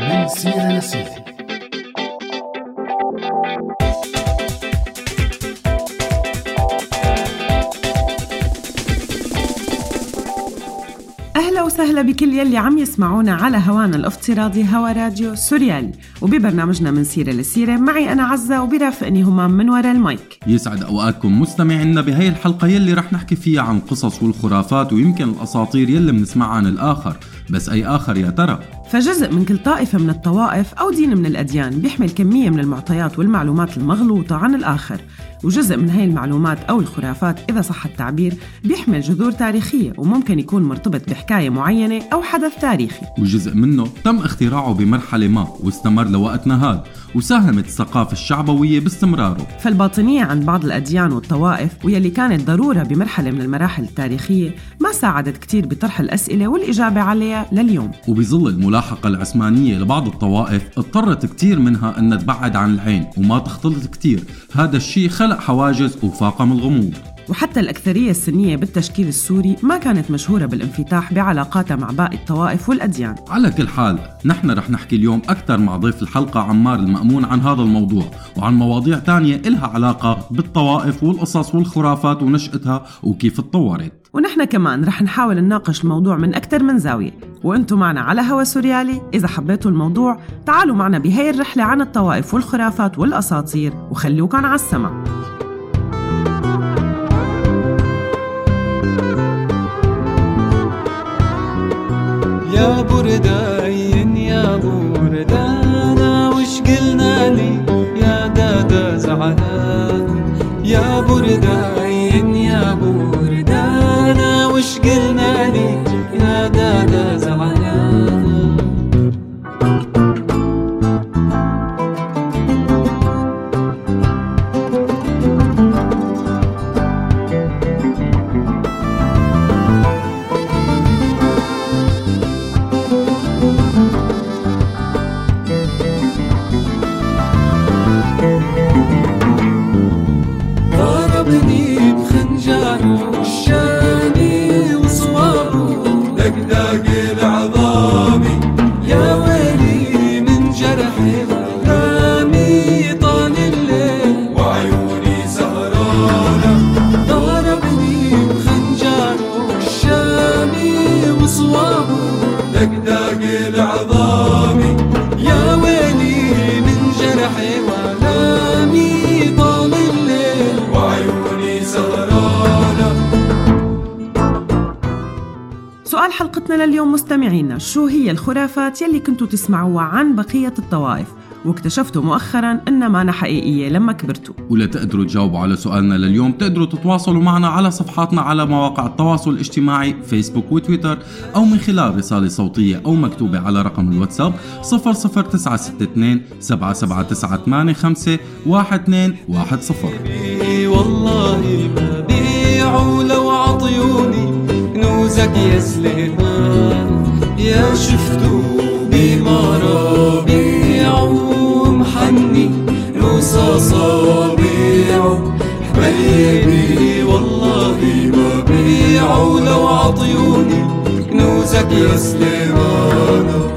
من سيرة لسيرة أهلا وسهلا بكل يلي عم يسمعونا على هوانا الافتراضي هوا راديو سوريالي وببرنامجنا من سيرة لسيرة معي أنا عزة وبرافقني همام من وراء المايك. يسعد أوقاتكم مستمعينا بهي الحلقة يلي رح نحكي فيها عن قصص والخرافات ويمكن الأساطير يلي بنسمعها عن الآخر. بس أي آخر يا ترى؟ فجزء من كل طائفة من الطوائف أو دين من الأديان بيحمل كمية من المعطيات والمعلومات المغلوطة عن الآخر. وجزء من هاي المعلومات أو الخرافات إذا صح التعبير بيحمل جذور تاريخية وممكن يكون مرتبط بحكاية معينة أو حدث تاريخي. وجزء منه تم اختراعه بمرحلة ما واستمر لوقتنا هذا وساهمت الثقافة الشعبوية باستمراره. فالباطنية عند بعض الأديان والطوائف ويلي كانت ضرورة بمرحلة من المراحل التاريخية ما ساعدت كتير بطرح الأسئلة والإجابة عليها لليوم. وبظل الملاحقة العثمانية لبعض الطوائف اضطرت كتير منها أن تبعد عن العين وما تختلط كتير. هذا الشيء خلق حواجز وفاقم الغموض. وحتى الأكثرية السنية بالتشكيل السوري ما كانت مشهورة بالانفتاح بعلاقاتها مع باقي الطوائف والأديان. على كل حال نحن رح نحكي اليوم أكثر مع ضيف الحلقة عمار المأمون عن هذا الموضوع وعن مواضيع تانية إلها علاقة بالطوائف والقصص والخرافات ونشأتها وكيف تطورت ونحن كمان رح نحاول نناقش الموضوع من أكثر من زاوية. وأنتم معنا على هوا سوريالي. إذا حبيتوا الموضوع تعالوا معنا بهي الرحلة عن الطوائف والخرافات والأساطير وخلوكن على السمع الخرافات يلي كنتوا تسمعوها عن بقية الطوائف واكتشفتوا مؤخرا انها ما حقيقية لما كبرتوا. ولتقدروا تجاوبوا على سؤالنا لليوم تقدروا تتواصلوا معنا على صفحاتنا على مواقع التواصل الاجتماعي فيسبوك وتويتر أو من خلال رسالة صوتية أو مكتوبة على رقم الواتساب 00962 7798 1210 إي والله ما بيعوا لو عطيوني كنوزك يا سليمان. يا شفتوا أصابيعه حبايبي والله ما بيعوا لو عطيوني كنوزك يا سليمان.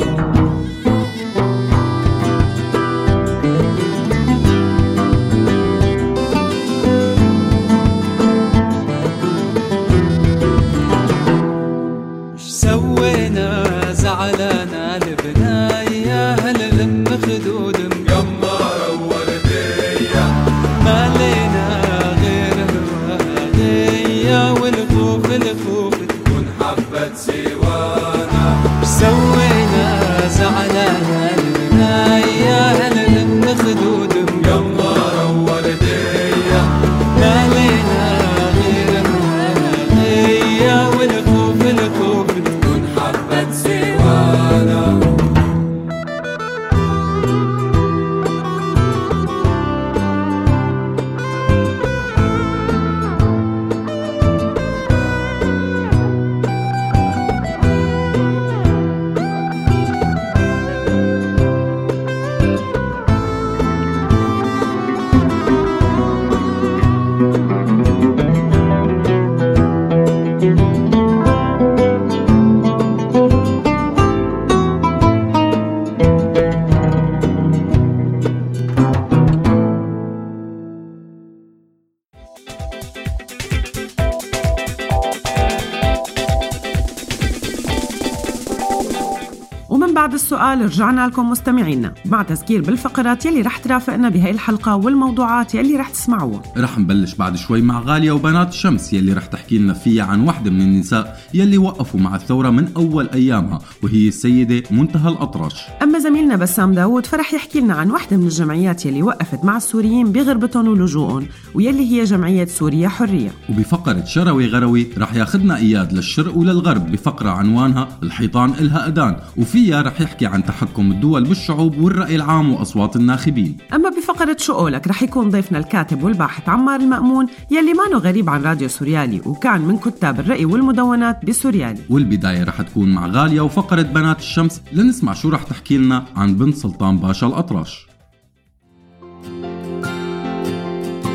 وبعد السؤال رجعنا لكم مستمعينا. مع تذكير بالفقرات يلي رح ترافقنا بهي الحلقة والموضوعات يلي رح تسمعوها. رح نبلش بعد شوي مع غالية وبنات الشمس يلي رح تحكي لنا فيها عن وحدة من النساء يلي وقفوا مع الثورة من أول أيامها وهي السيدة منتهى الأطرش. أما زميلنا بسام داوود فرح يحكي لنا عن وحدة من الجمعيات يلي وقفت مع السوريين بغربتهم ولجوءهم ويلي هي جمعية سوريا حرية. وبفقرة شروي غروي رح ياخدنا إياد للشرق وللغرب بفقرة عنوانها الحيطان إلها أذان وفيها رح يحكي عن تحكم الدول بالشعوب والرأي العام وأصوات الناخبين. أما بفقرة شو قولك رح يكون ضيفنا الكاتب والباحث عمار المأمون يلي مانو غريب عن راديو سوريالي وكان من كتاب الرأي والمدونات بسوريالي. والبداية رح تكون مع غالية وفقرة بنات الشمس لنسمع شو رح تحكي لنا عن بنت سلطان باشا الأطرش.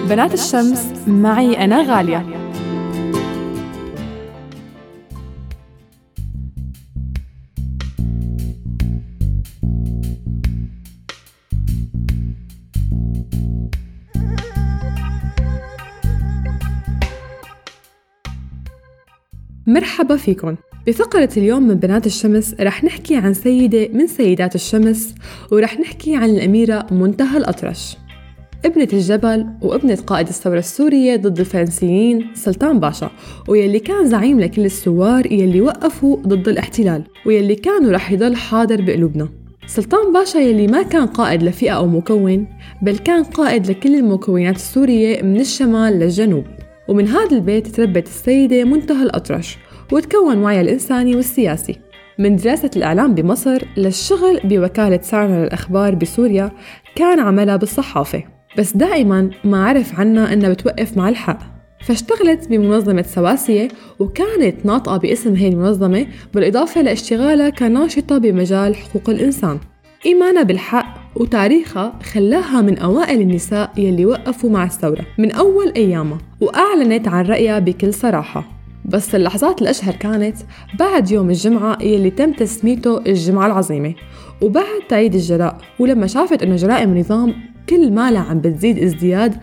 بنات الشمس معي أنا غالية. مرحبا فيكم. بفقرة اليوم من بنات الشمس رح نحكي عن سيدة من سيدات الشمس ورح نحكي عن الأميرة منتهى الأطرش. ابنة الجبل وابنة قائد الثورة السورية ضد الفرنسيين سلطان باشا ويلي كان زعيم لكل الثوار يلي وقفوا ضد الاحتلال ويلي كانوا رح يضل حاضر بقلوبنا. سلطان باشا يلي ما كان قائد لفئة أو مكون بل كان قائد لكل المكونات السورية من الشمال للجنوب. ومن هذا البيت تربت السيدة منتهى الأطرش وتكون وعيها الإنساني والسياسي. من دراسة الإعلام بمصر للشغل بوكالة سارنا للأخبار بسوريا كان عملها بالصحافة. بس دائما ما عرف عنا أنها بتوقف مع الحق. فاشتغلت بمنظمة سواسية وكانت ناطقة باسم هي المنظمة بالإضافة لاشتغالها كناشطة بمجال حقوق الإنسان. إيمانها بالحق وتاريخها خلاها من أوائل النساء يلي وقفوا مع الثورة من أول أيامها وأعلنت عن رأيها بكل صراحة. بس اللحظات الأشهر كانت بعد يوم الجمعة يلي تم تسميته الجمعة العظيمة. وبعد تعيد الجراء ولما شافت أنه جرائم النظام كل ما عم بتزيد ازدياد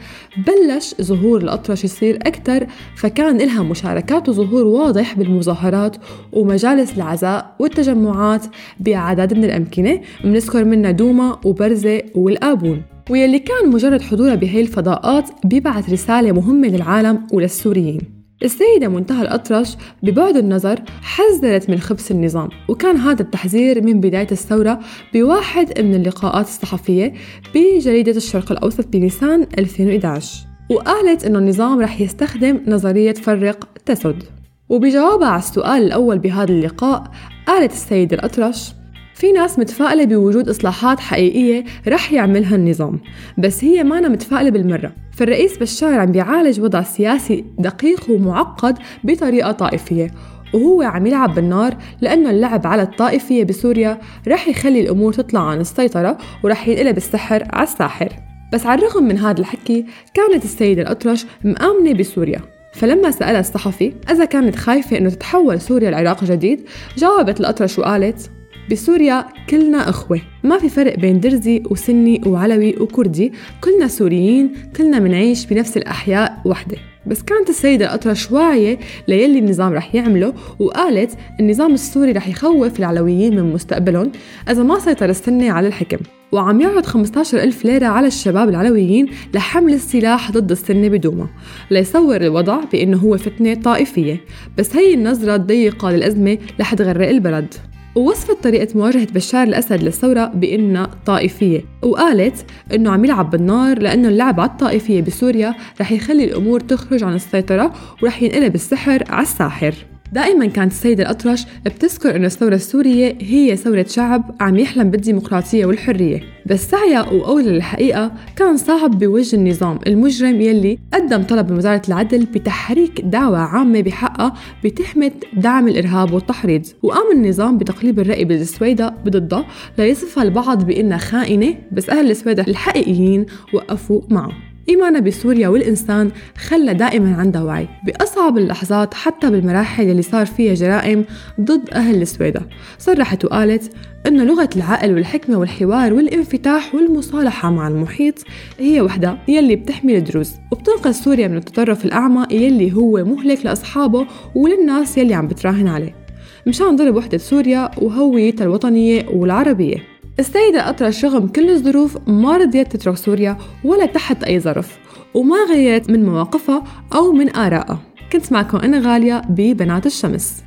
بلش ظهور الأطرش يصير أكثر فكان لها مشاركات وظهور واضح بالمظاهرات ومجالس العزاء والتجمعات بأعداد من الأمكنة بنذكر منها دوما وبرزة والآبون. ويلي كان مجرد حضورها بهي الفضاءات بيبعث رسالة مهمة للعالم وللسوريين. السيدة منتهى الأطرش ببعد النظر حذرت من خبث النظام وكان هذا التحذير من بداية الثورة بواحد من اللقاءات الصحفية بجريدة الشرق الأوسط بنيسان 2011 وقالت أنه النظام رح يستخدم نظرية فرق تسد. وبجوابها على السؤال الأول بهذا اللقاء قالت السيدة الأطرش في ناس متفائلة بوجود إصلاحات حقيقية رح يعملها النظام بس هي مانا متفائلة بالمرة. فالرئيس بشار عم بيعالج وضع سياسي دقيق ومعقد بطريقة طائفية وهو عم يلعب بالنار لأنه اللعب على الطائفية بسوريا رح يخلي الأمور تطلع عن السيطرة ورح ينقلب السحر على الساحر. بس على الرغم من هذا الحكي كانت السيدة الأطرش مآمنة بسوريا. فلما سألها الصحفي إذا كانت خايفة إنه تتحول سوريا لعراق جديد جاوبت الأطرش وقالت بسوريا كلنا أخوة. ما في فرق بين درزي وسني وعلوي وكردي. كلنا سوريين كلنا منعيش بنفس الأحياء وحدة. بس كانت السيدة الأطرش واعية ليلي النظام رح يعمله وقالت النظام السوري رح يخوف العلويين من مستقبلهم إذا ما سيطر السنة على الحكم. وعم يعرض 15 ألف ليرة على الشباب العلويين لحمل السلاح ضد السنة بدوما ليصور الوضع بأنه هو فتنة طائفية. بس هي النظرة الضيقة للأزمة رح تغرق البلد. ووصفت طريقة مواجهة بشار الأسد للثورة بأنها طائفية وقالت أنه عم يلعب بالنار لأنه اللعب على الطائفية بسوريا رح يخلي الأمور تخرج عن السيطرة ورح ينقلب السحر على الساحر. دائما كانت السيدة الأطرش بتذكر أن الثورة السورية هي ثورة شعب عم يحلم بالديمقراطية والحرية. بس سعيها وقولها للحقيقة كان صعب بوجه النظام المجرم يلي قدم طلب من وزارة العدل بتحريك دعوة عامة بحقها بتهمة دعم الإرهاب والتحريض. وقام النظام بتقليب الرأي بالسويدة بضدها ليصفها البعض بأنها خائنة بس أهل السويدة الحقيقيين وقفوا معه. إيمانها بسوريا والإنسان خلى دائما عندها وعي بأصعب اللحظات حتى بالمراحل اللي صار فيها جرائم ضد أهل السويدة. صرحت وقالت أنه لغة العقل والحكمة والحوار والانفتاح والمصالحة مع المحيط هي وحدة يلي بتحمي الدروز وبتنقذ سوريا من التطرف الأعمى يلي هو مهلك لأصحابه وللناس يلي عم بتراهن عليه. مشان ضرب وحدة سوريا وهويتها الوطنية والعربية. السيدة الأطرش رغم كل الظروف ما رضيت تترك سوريا ولا تحت أي ظرف وما غيرت من مواقفها أو من آرائها. كنت معكم أنا غالية ببنات الشمس.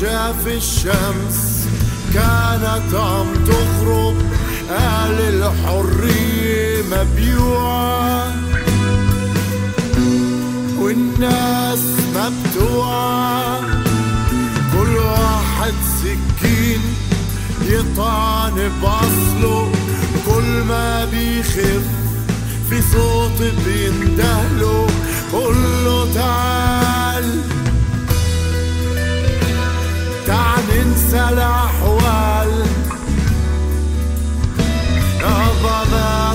شاف الشمس كانت عم تغرب قال الحرية مبيوعة. والناس مبتوعة كل واحد سكين يطعن بأصله. كل ما بيخف في صوت بيندهله. قوله تعال. تعال ننسى الأحوال يابا ما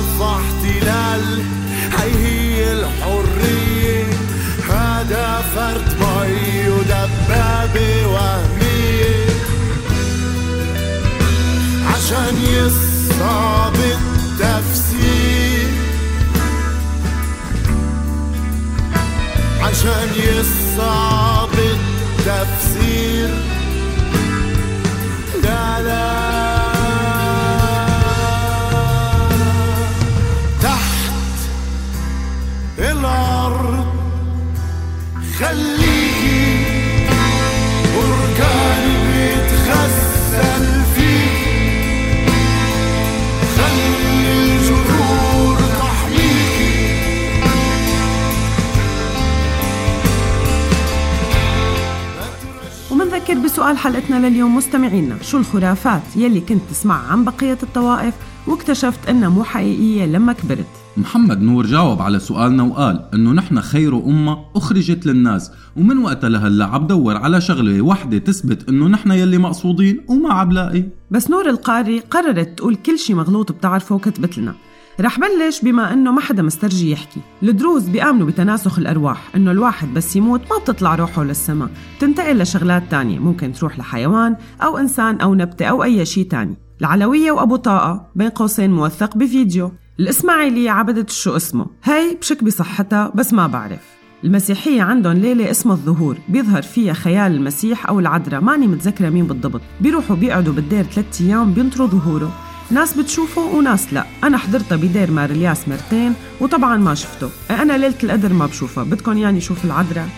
بسؤال حلقتنا لليوم مستمعينا. شو الخرافات يلي كنت تسمع عن بقية الطوائف واكتشفت إنها مو حقيقية لما كبرت؟ محمد نور جاوب على سؤالنا وقال إنه نحن خير أمة أخرجت للناس ومن وقتها لهلأ عم دور على شغلة وحدة تثبت إنه نحن يلي مقصودين وما عم بس نور القاري قررت تقول كل شي مغلوط بتعرفه وكتبت لنا. رح بلش بما إنه ما حدا مسترجي يحكي. الدروز بيآمنوا بتناسخ الأرواح إنه الواحد بس يموت ما بتطلع روحه للسماء. بتنتقل لشغلات تانية ممكن تروح لحيوان أو إنسان أو نبتة أو أي شيء تاني. العلوية وأبو طاقة بين قوسين موثق بفيديو. الإسماعيلية عبدت شو اسمه. هي بشك بصحتها بس ما بعرف. المسيحية عندهم ليلة اسمها الظهور بيظهر فيها خيال المسيح أو العذراء ماني متذكرة مين بالضبط. بيروحوا بيقعدوا بالدير ثلاثة أيام بينطروا ظهوره. ناس بتشوفه وناس لا. أنا حضرتها بدير مارلياس مرتين وطبعا ما شفته. أنا ليلة القدر ما بشوفها. بدكم يعني شوف العذراء.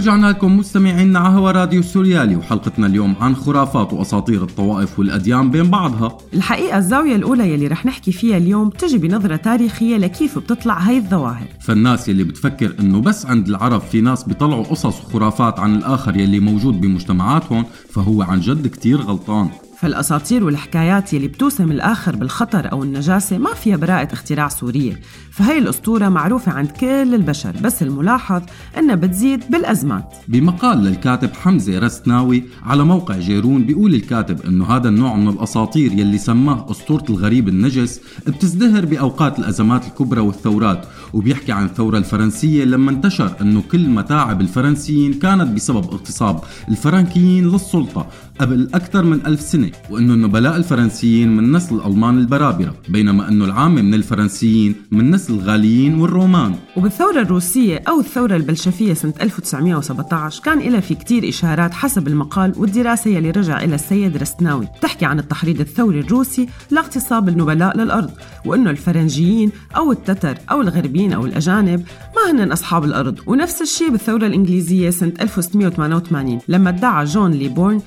ورجعنا لكم مستمعينا على هوا راديو سوريالي وحلقتنا اليوم عن خرافات وأساطير الطوائف والأديان بين بعضها. الحقيقة الزاوية الأولى يلي رح نحكي فيها اليوم بتجي بنظرة تاريخية لكيف بتطلع هاي الظواهر. فالناس يلي بتفكر إنه بس عند العرب في ناس بيطلعوا قصص وخرافات عن الآخر يلي موجود بمجتمعاتهم فهو عن جد كتير غلطان. فالأساطير والحكايات يلي بتوسم الآخر بالخطر أو النجاسة ما فيها براءة اختراع سورية. فهي الأسطورة معروفة عند كل البشر بس الملاحظ أنها بتزيد بالأزمات. بمقال للكاتب حمزة رستناوي على موقع جيرون بيقول الكاتب إنه هذا النوع من الأساطير يلي سماه أسطورة الغريب النجس بتزدهر بأوقات الأزمات الكبرى والثورات وبيحكي عن الثورة الفرنسية لما انتشر إنه كل متاعب الفرنسيين كانت بسبب اغتصاب الفرنكيين للسلطة. قبل أكثر من ألف سنة وأنه النبلاء الفرنسيين من نسل الألمان البرابرة بينما أنه العامة من الفرنسيين من نسل الغاليين والرومان. وبالثورة الروسية أو الثورة البلشفية سنة 1917 كان إلها في كتير إشارات حسب المقال والدراسة يلي رجع إلى السيد رستناوي. تحكي عن التحريض الثوري الروسي لاغتصاب النبلاء للأرض وأنه الفرنجيين أو التتر أو الغربيين أو الأجانب ما هن أصحاب الأرض. ونفس الشيء بالثورة الإنجليزية سنة 1688 لما ادعى جون ليلبورن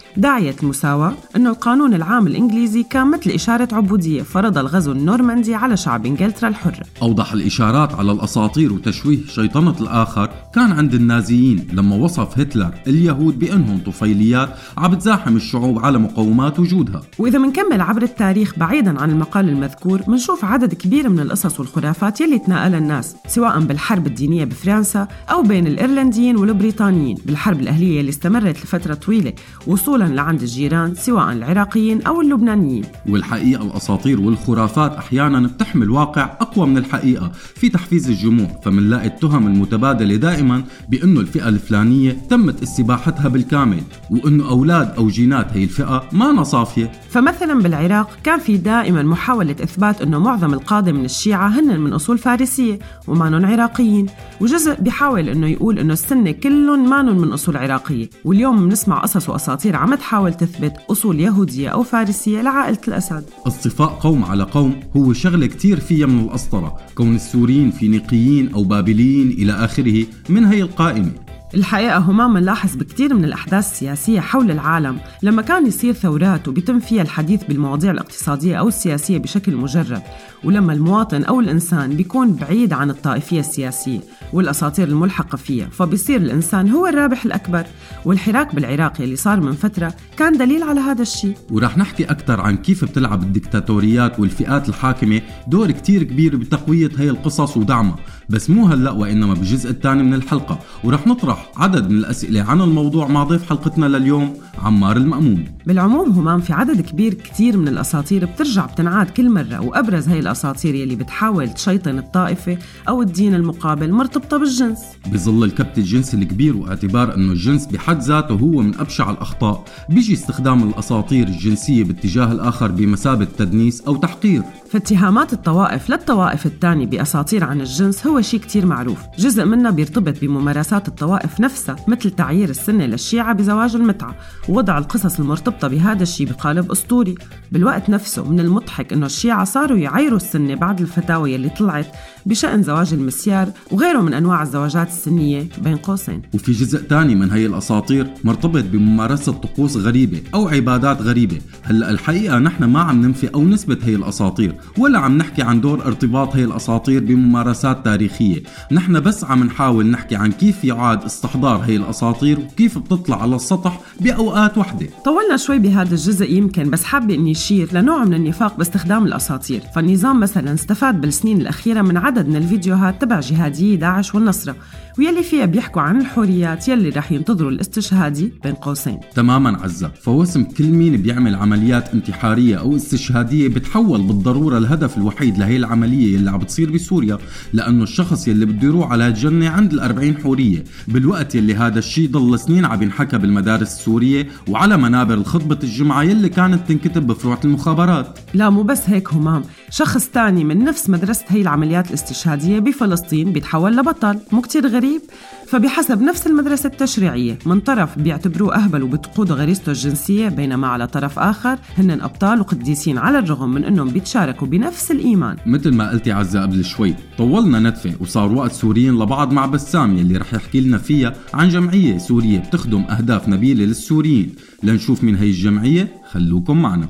داعية المساواة أنه القانون العام الإنجليزي كان مثل إشارة عبودية فرض الغزو النورماندي على شعب إنجلترا الحر. أوضح الإشارات على الأساطير وتشويه شيطنة الآخر. كان عند النازيين لما وصف هتلر اليهود بأنهم طفيليات عم بتزاحم الشعوب على مقومات وجودها. وإذا منكمل عبر التاريخ بعيدا عن المقال المذكور منشوف عدد كبير من القصص والخرافات يلي تناقلها الناس سواء بالحرب الدينية بفرنسا أو بين الإيرلنديين والبريطانيين بالحرب الأهلية اللي استمرت لفترة طويلة وصولا لعند الجيران سواء العراقيين أو اللبنانيين. والحقيقة الأساطير والخرافات أحيانا بتحمل واقع أقوى من الحقيقة في تحفيز الجموع فمنلاقي التهم المتبادلة دائما بأنه الفئة الفلانية تمت استباحتها بالكامل وأنه أولاد أو جينات هي الفئة ما صافية. فمثلا بالعراق كان في دائما محاولة إثبات أنه معظم القادة من الشيعة هن من أصول فارسية ومانن عراقيين وجزء بيحاول أنه يقول أنه السنة كلهم مانن من أصول عراقية. واليوم بنسمع قصص وأساطير عم تحاول تثبت أصول يهودية أو فارسية لعائلة الأسد. أصطفاء قوم على قوم هو شغلة كتير فيها من الأسطرة كون السوريين فينيقيين أو بابليين إلى آخره من هي القائمة. الحقيقة همام منلاحظ بكتير من الأحداث السياسية حول العالم لما كان يصير ثورات وبيتم فيها الحديث بالمواضيع الاقتصادية أو السياسية بشكل مجرد. ولما المواطن أو الإنسان بيكون بعيد عن الطائفية السياسية والأساطير الملحقة فيها فبيصير الإنسان هو الرابح الأكبر. والحراك بالعراق اللي صار من فترة كان دليل على هذا الشيء. ورح نحكي أكثر عن كيف بتلعب الدكتاتوريات والفئات الحاكمة دور كتير كبير بتقوية هي القصص ودعمها. بس مو هلأ وإنما بالجزء الثاني من الحلقة. ورح نطرح عدد من الأسئلة عن الموضوع مع ضيف حلقتنا لليوم عمار المأمون. بالعموم همام في عدد كبير كتير من الأساطير بترجع بتنعاد كل مرة وأبرز هي الأساطير يلي بتحاول تشيطن الطائفة أو الدين المقابل مرتبطة بالجنس. بظل الكبت الجنسي الكبير واعتبار أنه الجنس بحد ذاته هو من أبشع الأخطاء. بيجي استخدام الأساطير الجنسية باتجاه الآخر بمثابة تدنيس أو تحقير. فاتهامات الطوائف للطوائف الثانية بأساطير عن الجنس هو شيء كتير معروف. جزء منها بيرتبط بممارسات الطوائف نفسها مثل تعيير السنة للشيعة بزواج المتعة. ووضع القصص المرتبطة بهذا الشيء بقالب أسطوري. بالوقت نفسه من المضحك أنه الشيعة صاروا يعيروا السنة بعد الفتاوى يلي طلعت بشأن زواج المسيار وغيره من أنواع الزواجات السنية بين قوسين. وفي جزء تاني من هي الأساطير مرتبط بممارسة طقوس غريبة أو عبادات غريبة. هلأ الحقيقة نحن ما عم ننفي أو نثبت هي الأساطير ولا عم نحكي عن دور ارتباط هي الأساطير بممارسات تاريخية. نحن بس عم نحاول نحكي عن كيف يعاد استحضار هي الأساطير وكيف بتطلع على السطح بأوقات وحدة. طولنا شوي بهذا الجزء يمكن بس حابة إني أشير لنوع من النفاق باستخدام الأساطير. فالنظام مثلا استفاد بالسنين الأخيرة من عدد من الفيديوهات تبع جهاديي داعش والنصرة ويلي فيها بيحكوا عن الحوريات يلي رح ينتظروا الاستشهادي بين قوسين. تماما عزة. فوسم كل مين بيعمل عمليات انتحارية أو استشهادية بتحول بالضرورة الهدف الوحيد لهي العملية يلي عم بتصير بسوريا لأنه الشخص يلي بده يروح على الجنة عند الأربعين حورية. بالوقت يلي هذا الشيء ضل سنين عم ينحكى بالمدارس السورية وعلى منابر الخطبة الجمعة يلي كانت تنكتب بفروع المخابرات. لا مو بس هيك همام. شخص تاني من نفس مدرسة هي العمليات الاستشهادية بفلسطين بيتحول لبطل. مو كتير غريب فبحسب نفس المدرسة التشريعية من طرف بيعتبروه أهبل وبتقودوا غريزته الجنسية بينما على طرف آخر هن أبطال وقديسين على الرغم من أنهم بيتشاركوا بنفس الإيمان. مثل ما قلتي عزة قبل شوي طولنا ندفة وصار وقت سوريين لبعض مع بسام يلي رح يحكي لنا فيها عن جمعية سورية بتخدم أهداف نبيلة للسوريين. لنشوف مين هي الجمعية خلوكم معنا.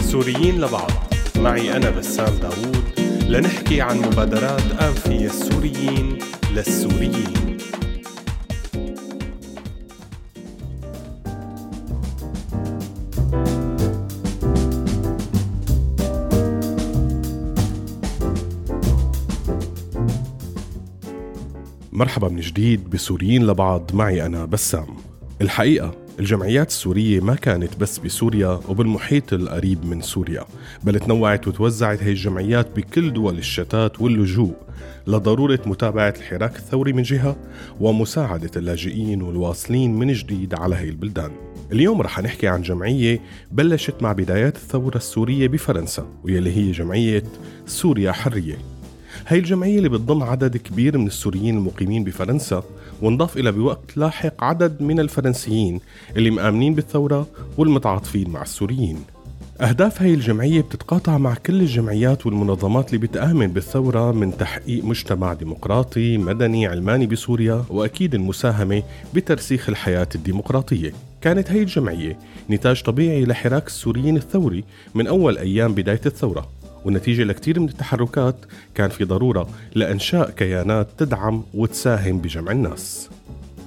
سوريين لبعض. معي أنا بسام داوود. لنحكي عن مبادرات أنفية السوريين للسوريين. مرحبا من جديد بسوريين لبعض معي أنا بسام. الحقيقة الجمعيات السورية ما كانت بس بسوريا وبالمحيط القريب من سوريا بل تنوعت وتوزعت هي الجمعيات بكل دول الشتات واللجوء لضرورة متابعة الحراك الثوري من جهة ومساعدة اللاجئين والواصلين من جديد على هي البلدان. اليوم رح نحكي عن جمعية بلشت مع بدايات الثورة السورية بفرنسا ويلي هي جمعية سوريا حرية. هاي الجمعية اللي بتضم عدد كبير من السوريين المقيمين بفرنسا وانضاف إلى بوقت لاحق عدد من الفرنسيين اللي مآمنين بالثورة والمتعاطفين مع السوريين. أهداف هاي الجمعية بتتقاطع مع كل الجمعيات والمنظمات اللي بتآمن بالثورة من تحقيق مجتمع ديمقراطي مدني علماني بسوريا وأكيد المساهمة بترسيخ الحياة الديمقراطية. كانت هاي الجمعية نتاج طبيعي لحراك السوريين الثوري من أول أيام بداية الثورة. ونتيجة لكثير من التحركات كان في ضرورة لإنشاء كيانات تدعم وتساهم بجمع الناس.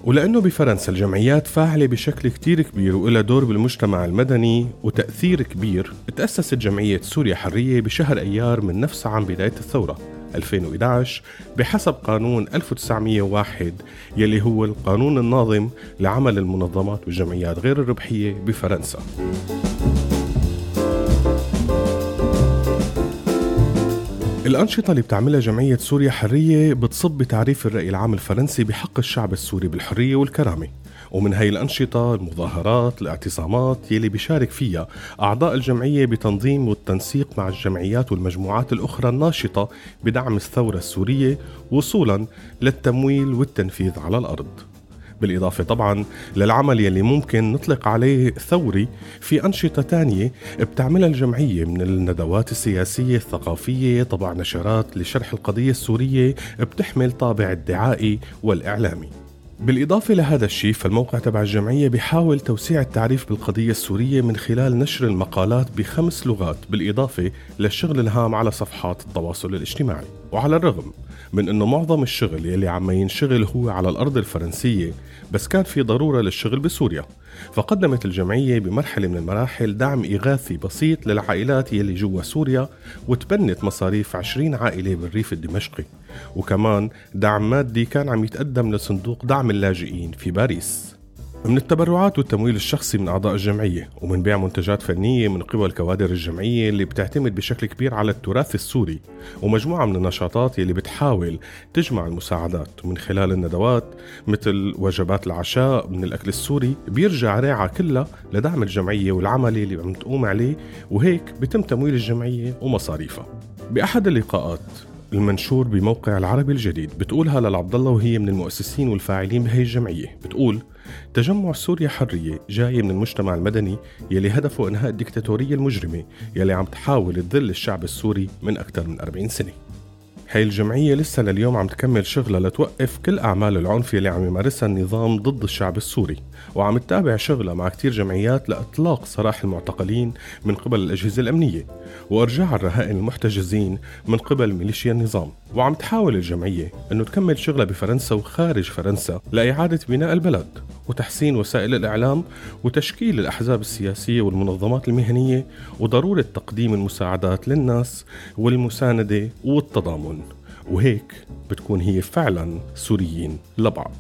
ولأنه بفرنسا الجمعيات فاعلة بشكل كتير كبير وإلها دور بالمجتمع المدني وتأثير كبير تأسست جمعية سوريا حرية بشهر أيار من نفس عام بداية الثورة 2011 بحسب قانون 1901 يلي هو القانون الناظم لعمل المنظمات والجمعيات غير الربحية بفرنسا. الأنشطة اللي بتعملها جمعية سوريا حرية بتصب بتعريف الرأي العام الفرنسي بحق الشعب السوري بالحرية والكرامة. ومن هاي الأنشطة المظاهرات الاعتصامات يلي بيشارك فيها أعضاء الجمعية بتنظيم والتنسيق مع الجمعيات والمجموعات الأخرى الناشطة بدعم الثورة السورية وصولا للتمويل والتنفيذ على الأرض. بالإضافة طبعا للعمل يلي ممكن نطلق عليه ثوري في أنشطة تانية بتعملها الجمعية من الندوات السياسية الثقافية طبع نشرات لشرح القضية السورية بتحمل طابع الدعائي والإعلامي. بالإضافة لهذا الشيء فالموقع تبع الجمعية بيحاول توسيع التعريف بالقضية السورية من خلال نشر المقالات بخمس لغات بالإضافة للشغل الهام على صفحات التواصل الاجتماعي. وعلى الرغم من أنه معظم الشغل يلي عم ينشغل هو على الأرض الفرنسية بس كان في ضرورة للشغل بسوريا. فقدمت الجمعية بمرحلة من المراحل دعم إغاثي بسيط للعائلات يلي جوا سوريا وتبنت مصاريف 20 عائلة بالريف الدمشقي. وكمان دعم مادي كان عم يتقدم لصندوق دعم اللاجئين في باريس. من التبرعات والتمويل الشخصي من أعضاء الجمعية ومن بيع منتجات فنية من قبل كوادر الجمعية اللي بتعتمد بشكل كبير على التراث السوري ومجموعة من النشاطات اللي بتحاول تجمع المساعدات. من خلال الندوات مثل وجبات العشاء من الأكل السوري بيرجع ريعة كلها لدعم الجمعية والعمل اللي عم تقوم عليه وهيك بتم تمويل الجمعية ومصاريفها. بأحد اللقاءات المنشور بموقع العربي الجديد بتقولها للعبد الله وهي من المؤسسين والفاعلين بهي الجمعية. بتقول تجمع سوريا حرية جاي من المجتمع المدني يلي هدفه إنهاء الدكتاتورية المجرمة يلي عم تحاول تذل الشعب السوري من أكثر من 40 سنة. هاي الجمعية لسه لليوم عم تكمل شغلها لتوقف كل أعمال العنف اللي عم يمارسها النظام ضد الشعب السوري. وعم تتابع شغلها مع كتير جمعيات لإطلاق سراح المعتقلين من قبل الأجهزة الأمنية. وإرجاع الرهائن المحتجزين من قبل ميليشيا النظام. وعم تحاول الجمعية أنه تكمل شغلها بفرنسا وخارج فرنسا لإعادة بناء البلد وتحسين وسائل الإعلام وتشكيل الأحزاب السياسية والمنظمات المهنية وضرورة تقديم المساعدات للناس والمساندة والتضامن. وهيك بتكون هي فعلا سوريين لبعض.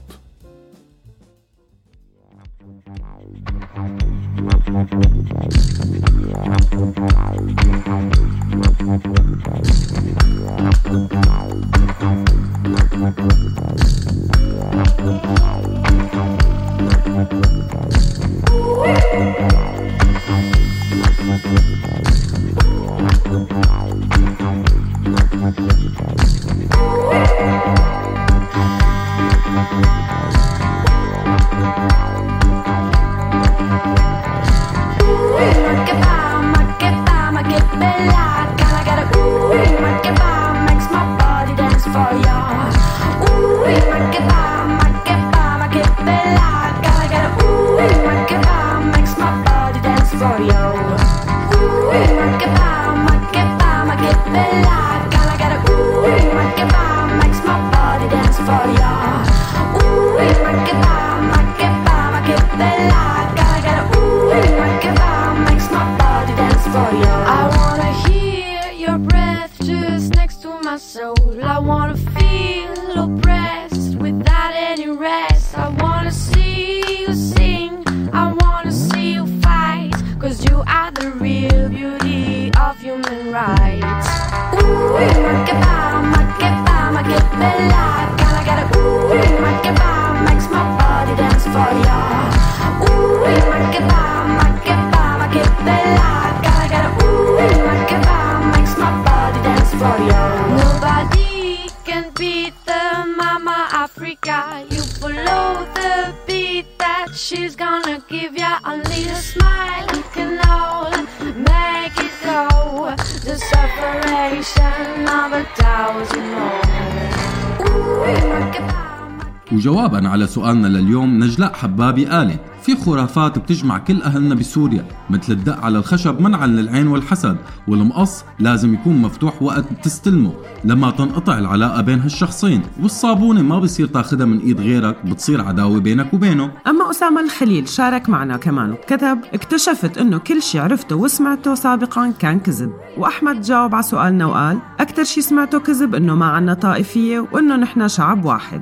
حبابي قالت في خرافات بتجمع كل أهلنا بسوريا مثل الدق على الخشب منعا للعين والحسد والمقص لازم يكون مفتوح وقت تستلمه. لما تنقطع العلاقة بين هالشخصين والصابونة ما بصير تاخدها من إيد غيرك بتصير عداوة بينك وبينه. أما أسامة الخليل شارك معنا كمان وكتب اكتشفت أنه كل شي عرفته وسمعته سابقا كان كذب. وأحمد جاوب على سؤالنا وقال أكتر شي سمعته كذب أنه ما عنا طائفية وأنه نحن شعب واحد.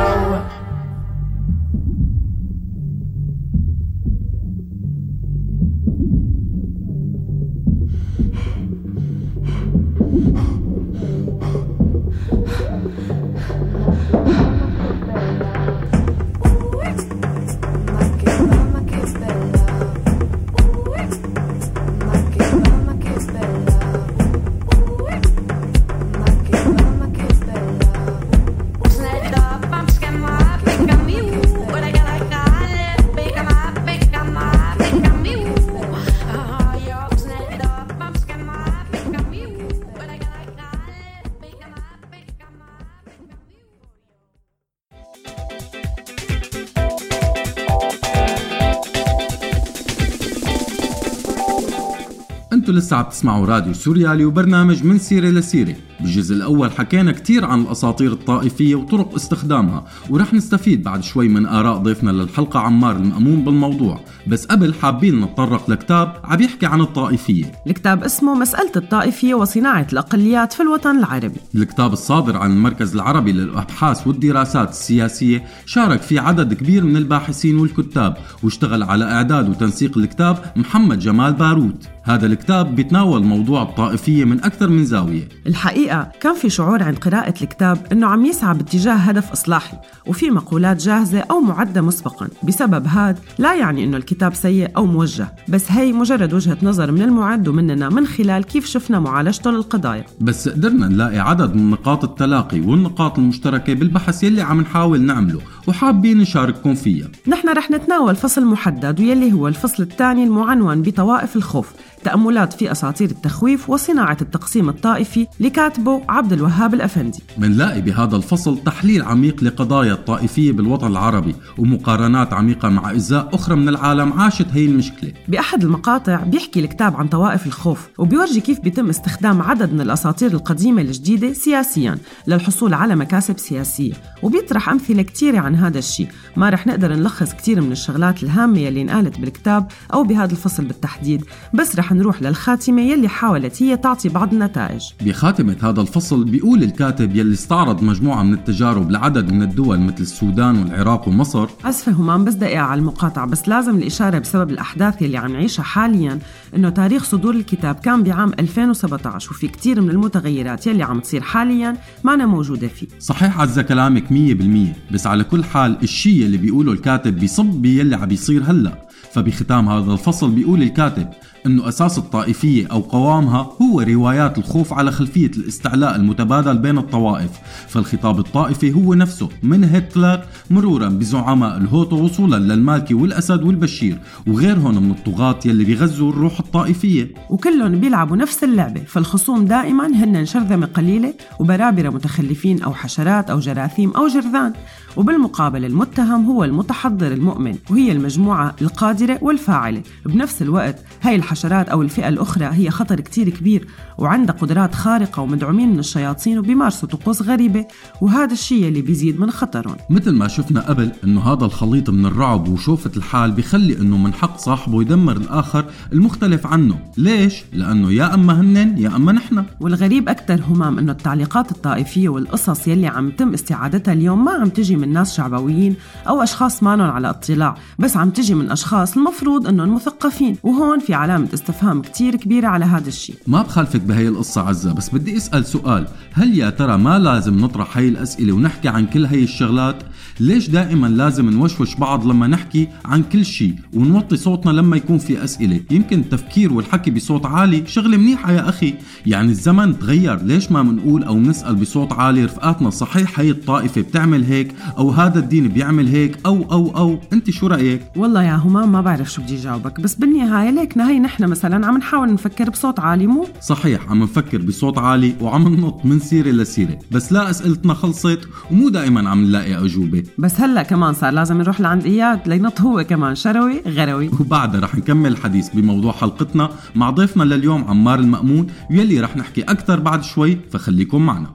عم تسمعوا راديو سوريالي وبرنامج من سيرة لسيرة. بالجزء الأول حكينا كتير عن الأساطير الطائفية وطرق استخدامها ورح نستفيد بعد شوي من آراء ضيفنا للحلقة عمار المأمون بالموضوع. بس قبل حابين نتطرق لكتاب عم يحكي عن الطائفية. الكتاب اسمه مسألة الطائفية وصناعة الأقليات في الوطن العربي. الكتاب الصادر عن المركز العربي للأبحاث والدراسات السياسية شارك فيه عدد كبير من الباحثين والكتاب واشتغل على إعداد وتنسيق الكتاب محمد جمال باروت. هذا الكتاب بيتناول موضوع الطائفية من أكثر من زاوية. الحقيقة كان في شعور عند قراءة الكتاب أنه عم يسعى باتجاه هدف إصلاحي وفي مقولات جاهزة أو معدة مسبقا. بسبب هذا لا يعني أنه الكتاب سيء أو موجه بس هي مجرد وجهة نظر من المعد ومننا من خلال كيف شفنا معالجته للقضايا بس قدرنا نلاقي عدد من نقاط التلاقي والنقاط المشتركة بالبحث يلي عم نحاول نعمله وحابين نشارككم فيها. نحن رح نتناول فصل محدد ويلي هو الفصل الثاني المعنون بطوائف الخوف. تأملات في أساطير التخويف وصناعة التقسيم الطائفي لكاتبه عبد الوهاب الأفندي. منلاقي بهذا الفصل تحليل عميق لقضايا الطائفية بالوطن العربي ومقارنات عميقة مع أجزاء أخرى من العالم عاشت هي المشكلة. بأحد المقاطع بيحكي الكتاب عن طوائف الخوف وبيورجي كيف بيتم استخدام عدد من الأساطير القديمة الجديدة سياسيا للحصول على مكاسب سياسية وبيطرح أمثلة كتيرة عن هذا الشيء. ما رح نقدر نلخص كتير من الشغلات الهامة يلي انقالت بالكتاب أو بهذا الفصل بالتحديد بس رح نروح للخاتمة يلي حاولت هي تعطي بعض النتائج. بخاتمة هذا الفصل بيقول الكاتب يلي استعرض مجموعة من التجارب لعدد من الدول مثل السودان والعراق ومصر. أسفة همام بس دقيقة على المقاطعة بس لازم الإشارة بسبب الأحداث يلي عم نعيشها حاليا إنه تاريخ صدور الكتاب كان بعام 2017 وفي كتير من المتغيرات يلي عم تصير حاليا ما أنا موجودة فيه. صحيح عزة كلامك 100% بس على كل حال الشيء اللي بيقوله الكاتب بيصب باللي عم بيصير هلأ. فبختام هذا الفصل بيقول الكاتب أنه أساس الطائفية أو قوامها هو روايات الخوف على خلفية الاستعلاء المتبادل بين الطوائف. فالخطاب الطائفي هو نفسه من هتلر مرورا بزعماء الهوتو وصولا للمالكي والأسد والبشير وغيرهم من الطغاة يلي بيغذوا الروح الطائفية. وكلهم بيلعبوا نفس اللعبة فالخصوم دائما هن شرذمة قليلة وبرابرة متخلفين أو حشرات أو جراثيم أو جرذان. وبالمقابل المتهم هو المتحضر المؤمن وهي المجموعة القادرة والفاعلة. بنفس الوقت هاي الحشرات أو الفئة الأخرى هي خطر كتير كبير وعندها قدرات خارقة ومدعومين من الشياطين وبيمارسوا طقوس غريبة وهذا الشيء اللي بيزيد من خطرهم. مثل ما شفنا قبل إنه هذا الخليط من الرعب وشوفة الحال بيخلي إنه من حق صاحبه يدمر الآخر المختلف عنه. ليش؟ لأنه يا أما هنن يا أما نحن. والغريب أكثر همام إنه التعليقات الطائفية والقصص يلي عم تم استعادتها اليوم ما عم تجي من ناس شعبويين أو أشخاص مانن على اطلاع بس عم تجي من أشخاص المفروض إنهم مثقفين. وهون في علامة استفهام كتير كبيرة على هذا الشيء. ما بخالفك بهي القصة عزة بس بدي أسأل سؤال. هل يا ترى ما لازم نطرح هي الأسئلة ونحكي عن كل هي الشغلات؟ ليش دائما لازم نوشوش بعض لما نحكي عن كل شيء ونوطي صوتنا لما يكون في أسئلة؟ يمكن التفكير والحكي بصوت عالي. شغلة منيحة يا أخي. يعني الزمن تغير. ليش ما منقول أو نسأل بصوت عالي رفقاتنا صحيح هي الطائفة بتعمل هيك أو هذا الدين بيعمل هيك أو أو أو؟ أنت شو رأيك؟ والله يا همام ما بعرف شو بدي جاوبك. بس بالنهاية ليكنا هي نحن مثلا عم نحاول نفكر بصوت عالي مو؟ صحيح عم نفكر بصوت عالي وعم ننط من سيرة لسيرة. بس لا أسئلتنا خلصت ومو دائما عم نلاقي أجوبة. بس هلا كمان صار لازم نروح لعند إياد لينط هو كمان شروي غروي. وبعدها رح نكمل الحديث بموضوع حلقتنا مع ضيفنا لليوم عمار المأمون يلي رح نحكي أكثر بعد شوي فخليكم معنا.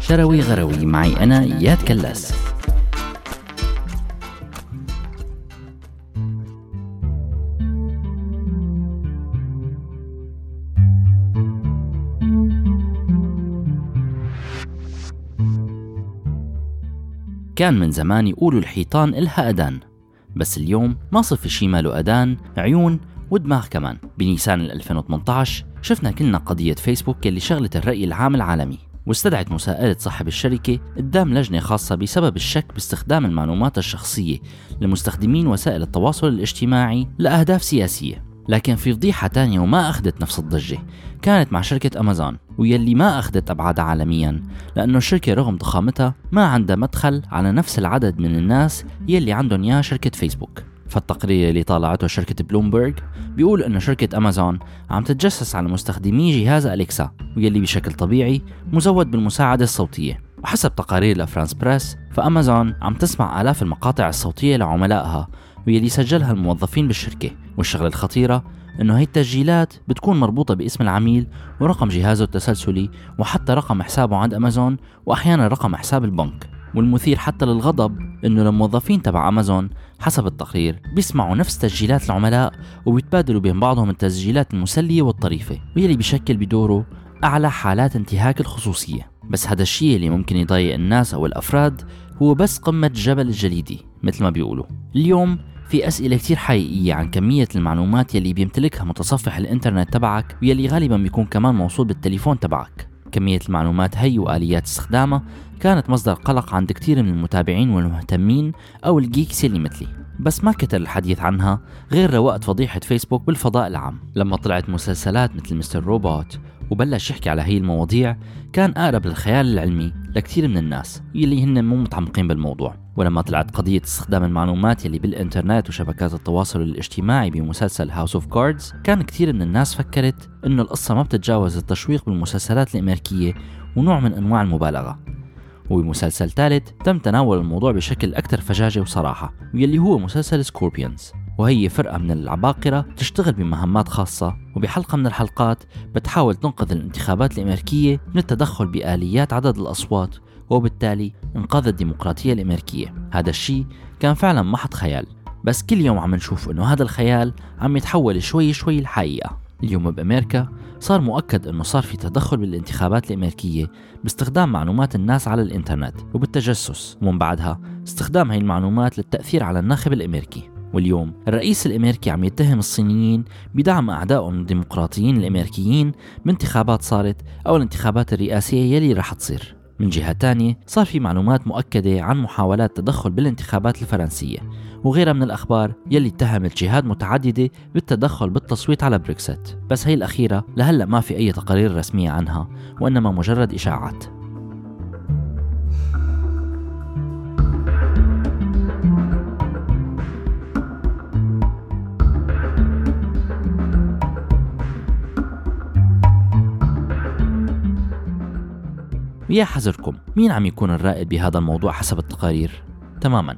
شروي غروي معي أنا إياد كلاس. كان من زمان يقولوا الحيطان إلها أذان بس اليوم ما صفي شي ماله أذان عيون ودماغ كمان. بنيسان 2018 شفنا كلنا قضية فيسبوك اللي شغلت الرأي العام العالمي واستدعت مساءلة صاحب الشركة قدام لجنة خاصة بسبب الشك باستخدام المعلومات الشخصية لمستخدمين وسائل التواصل الاجتماعي لأهداف سياسية. لكن في فضيحة تانية وما أخذت نفس الضجة. كانت مع شركة أمازون ويلي ما أخذت أبعادها عالميا لأنه الشركة رغم ضخامتها ما عندها مدخل على نفس العدد من الناس يلي عندهم إياه شركة فيسبوك. فالتقرير اللي طالعته شركة بلومبرج بيقول إنه شركة أمازون عم تتجسس على مستخدمي جهاز أليكسا ويلي بشكل طبيعي مزود بالمساعدة الصوتية. وحسب تقارير لفرانس بريس فأمازون عم تسمع آلاف المقاطع الصوتية لعملائها واللي سجلها الموظفين بالشركة والشغلة الخطيرة إنه هي التسجيلات بتكون مربوطة باسم العميل ورقم جهازه التسلسلي وحتى رقم حسابه عند أمازون وأحيانا رقم حساب البنك. والمثير حتى للغضب إنه الموظفين تبع أمازون حسب التقرير بيسمعوا نفس تسجيلات العملاء وبيتبادلوا بين بعضهم التسجيلات المسلية والطريفة واللي بيشكل بدوره أعلى حالات انتهاك الخصوصية. بس هذا الشيء اللي ممكن يضايق الناس أو الأفراد هو بس قمة جبل الجليدي مثل ما بيقولوا. اليوم في أسئلة كتير حقيقية عن كمية المعلومات يلي بيمتلكها متصفح الإنترنت تبعك ويلي غالبا بيكون كمان موصول بالتليفون تبعك. كمية المعلومات هي وآليات استخدامها كانت مصدر قلق عند كتير من المتابعين والمهتمين أو ال geeks اللي مثلي. بس ما كتر الحديث عنها غير وقت فضيحة فيسبوك بالفضاء العام. لما طلعت مسلسلات مثل Mr. Robot وبلش يحكي على هي المواضيع كان أقرب للخيال العلمي لكثير من الناس يلي هن مو متعمقين بالموضوع. ولما طلعت قضية استخدام المعلومات يلي بالإنترنت وشبكات التواصل الاجتماعي بمسلسل House of Cards كان كثير من الناس فكرت إنه القصة ما بتتجاوز التشويق بالمسلسلات الأمريكية ونوع من أنواع المبالغة. وبمسلسل ثالث تم تناول الموضوع بشكل أكثر فجاجة وصراحة واللي هو مسلسل سكوربيونز وهي فرقة من العباقرة تشتغل بمهمات خاصة وبحلقة من الحلقات بتحاول تنقذ الانتخابات الأمريكية من التدخل بآليات عدد الأصوات وبالتالي إنقاذ الديمقراطية الأمريكية. هذا الشيء كان فعلا محض خيال بس كل يوم عم نشوف إنه هذا الخيال عم يتحول شوي شوي لحقيقة. اليوم بأمريكا صار مؤكد إنه صار في تدخل بالانتخابات الأمريكية باستخدام معلومات الناس على الإنترنت وبالتجسس ومن بعدها استخدام هاي المعلومات للتأثير على الناخب الأمريكي. واليوم. الرئيس الأمريكي عم يتهم الصينيين بدعم اعدائهم الديمقراطيين الأمريكيين بانتخابات صارت أو الانتخابات الرئاسية يلي رح تصير. من جهة تانية صار في معلومات مؤكدة عن محاولات تدخل بالانتخابات الفرنسية وغيرها من الأخبار يلي اتهمت جهات متعددة بالتدخل بالتصويت على بريكسيت. بس هي الأخيرة لهلأ ما في أي تقارير رسمية عنها وإنما مجرد إشاعات. ويا حذركم مين عم يكون الرائد بهذا الموضوع حسب التقارير؟ تماما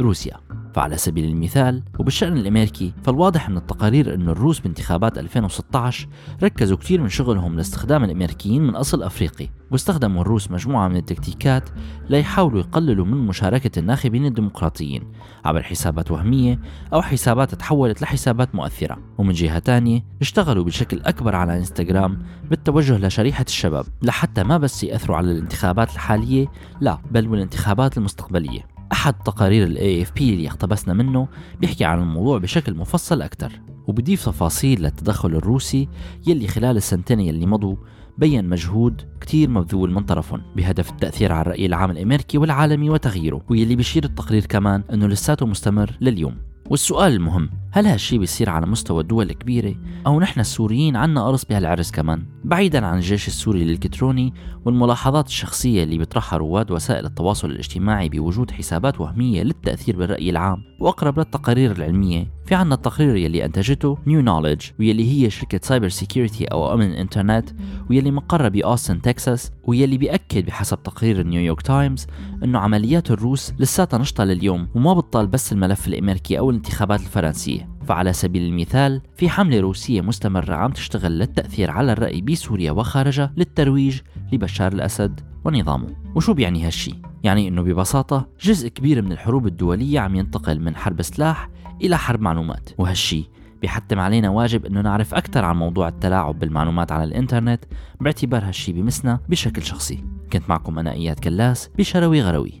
روسيا فعلى سبيل المثال وبالشأن الأمريكي فالواضح من التقارير أن الروس بانتخابات 2016 ركزوا كثير من شغلهم لاستخدام الأمريكيين من أصل أفريقي واستخدموا الروس مجموعة من التكتيكات ليحاولوا يقللوا من مشاركة الناخبين الديمقراطيين عبر حسابات وهمية أو حسابات تحولت لحسابات مؤثرة. ومن جهة تانية اشتغلوا بشكل أكبر على إنستغرام بالتوجه لشريحة الشباب لحتى ما بس يأثروا على الانتخابات الحالية لا بل والانتخابات المستقبلية. أحد تقارير ال AFP اللي اقتبسنا منه بيحكي عن الموضوع بشكل مفصل أكثر وبضيف تفاصيل للتدخل الروسي يلي خلال السنتين يلي مضوا بين مجهود كتير مبذول من طرفهم بهدف التأثير على الرأي العام الأمريكي والعالمي وتغييره واللي بيشير التقرير كمان أنه لساته مستمر لليوم. والسؤال المهم هل هالشي بيصير على مستوى الدول الكبيرة؟ أو نحن السوريين عنا قرص بهالعرس كمان؟ بعيدا عن الجيش السوري الإلكتروني والملاحظات الشخصية اللي بيطرحها رواد وسائل التواصل الاجتماعي بوجود حسابات وهمية للتأثير بالرأي العام وأقرب للتقارير العلمية في عنا التقرير يلي أنتجته New Knowledge ويلي هي شركة cyber security أو أمن الإنترنت ويلي مقرها بأوستن تكساس ويلي بيأكد بحسب تقرير نيويورك تايمز أنه عمليات الروس لساتها نشطة لليوم وما بتطال بس الملف الأمريكي أو الانتخابات الفرنسية. فعلى سبيل المثال في حملة روسية مستمرة عم تشتغل للتأثير على الرأي بسوريا وخارجها للترويج لبشار الأسد ونظامه. وشو بيعني هالشي؟ يعني إنه ببساطة جزء كبير من الحروب الدولية عم ينتقل من حرب سلاح إلى حرب معلومات. وهالشي بيحتم علينا واجب إنه نعرف أكثر عن موضوع التلاعب بالمعلومات على الإنترنت باعتبار هالشي بمسنا بشكل شخصي. كنت معكم أنا إياد كلاس بشروي غروي.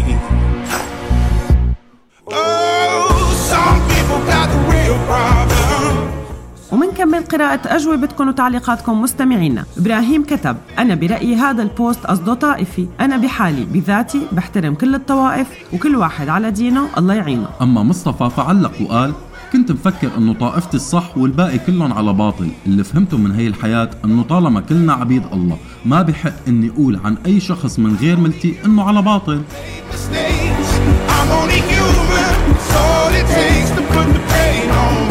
ومنكمل قراءة أجوبتكم وتعليقاتكم مستمعينا إبراهيم كتب أنا برأيي هذا البوست قصده طائفي أنا بحالي بذاتي بحترم كل الطوائف وكل واحد على دينه الله يعينه أما مصطفى فعلق وقال كنت مفكر أنه طائفتي الصح والباقي كلهم على باطل اللي فهمته من هي الحياة أنه طالما كلنا عبيد الله ما بحق إني أقول عن أي شخص من غير ملتي إنه على باطل. I'm only human. It's all it takes to put the pain on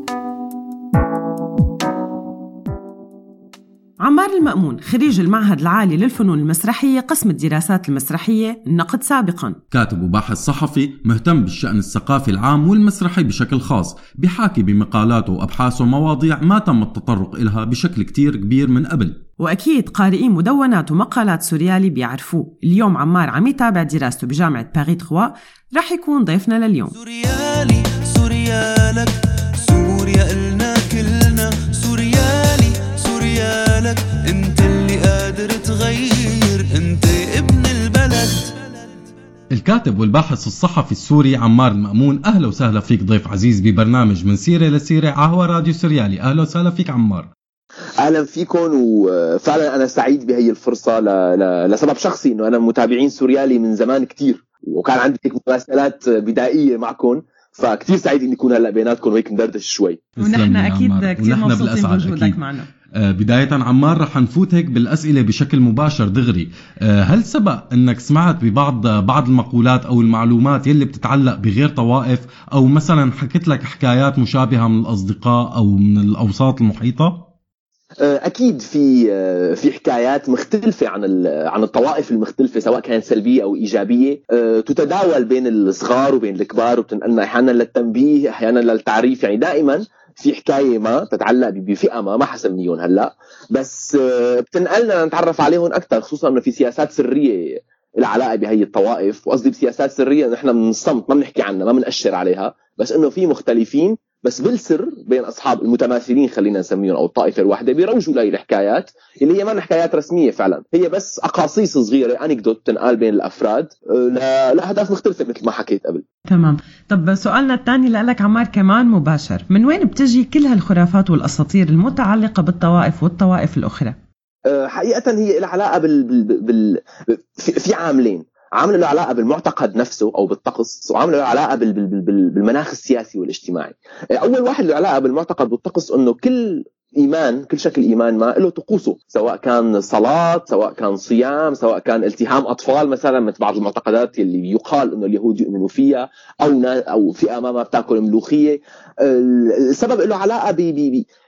عمار المأمون خريج المعهد العالي للفنون المسرحية قسم الدراسات المسرحية النقد سابقا. كاتب وباحث صحفي مهتم بالشأن الثقافي العام والمسرحي بشكل خاص بحاكي بمقالاته وأبحاثه مواضيع ما تم التطرق إلها بشكل كتير كبير من قبل. وأكيد قارئين مدونات ومقالات سوريالي بيعرفوه. اليوم عمار عم يتابع دراسته بجامعة باريس 3 رح يكون ضيفنا لليوم. سوريالي سوريالك سوريا إلنا. سوريالك انت اللي قادر تغير انت ابن البلد. الكاتب والباحث الصحفي السوري عمار المأمون أهلا وسهلا فيك ضيف عزيز ببرنامج من سيرة لسيرة عهوى راديو سوريالي أهلا وسهلا فيك عمار. أهلا فيكم وفعلا أنا سعيد بهي الفرصة ل... ل... لسبب شخصي إنه أنا متابعين سوريالي من زمان كتير وكان عندي هيك مراسلات بدائية معكم فكتير سعيد إني أكون هلأ بيناتكم وهيك ندردش شوي. ونحن. كتير ونحن مبسوطين بوجودك. معنا. بداية عمار رح نفوت هيك بالأسئلة بشكل مباشر دغري. آه، هل سبق أنك سمعت ببعض بعض المقولات أو المعلومات يلي بتتعلق بغير طوائف؟ أو مثلا حكيت لك حكايات مشابهة من الأصدقاء أو من الأوساط المحيطة؟ أكيد في في حكايات مختلفة عن عن الطوائف المختلفة سواء كانت سلبية أو إيجابية. تتداول بين الصغار وبين الكبار وبتنقلنا أحيانا للتنبيه أحيانا للتعريف. يعني دائما في حكاية ما تتعلق بفئة ما ما حسمنيهم هلأ. بس أه، بتنقلنا نتعرف عليهم أكثر خصوصا إنه في سياسات سرية لها علاقة بهي الطوائف. وقصدي بسياسات سرية نحن من الصمت ما بنحكي عنها ما بنأشر عليها. بس إنه في مختلفين بس بالسر بين أصحاب المتماثلين خلينا نسميهم أو الطائفة الواحدة بيروجوا لهي الحكايات اللي هي ما حكايات رسمية فعلا. هي بس أقاصيص صغيرة انكدوت تنقال بين الأفراد. ل- لأهداف مختلفة مثل ما حكيت قبل. تمام. طب سؤالنا الثاني لك عمار كمان مباشر. من وين بتجي كل هالخرافات والأساطير المتعلقة بالطوائف والطوائف الأخرى؟ آه، حقيقه هي لها علاقة بال, بال... بال... في... في عاملين. عامل له علاقة بالمعتقد نفسه أو بالطقس وعامل له علاقة بال... بال... بال... بالمناخ السياسي والاجتماعي. أول واحد له علاقة بالمعتقد والطقس إنه كل إيمان كل شكل إيمان ما له طقوسه سواء كان صلاة سواء كان صيام سواء كان التهام أطفال مثلا مثل بعض المعتقدات اللي يقال إنه اليهود يؤمنوا فيها أو أو فئه ما ما بتأكل ملوخية. السبب له علاقة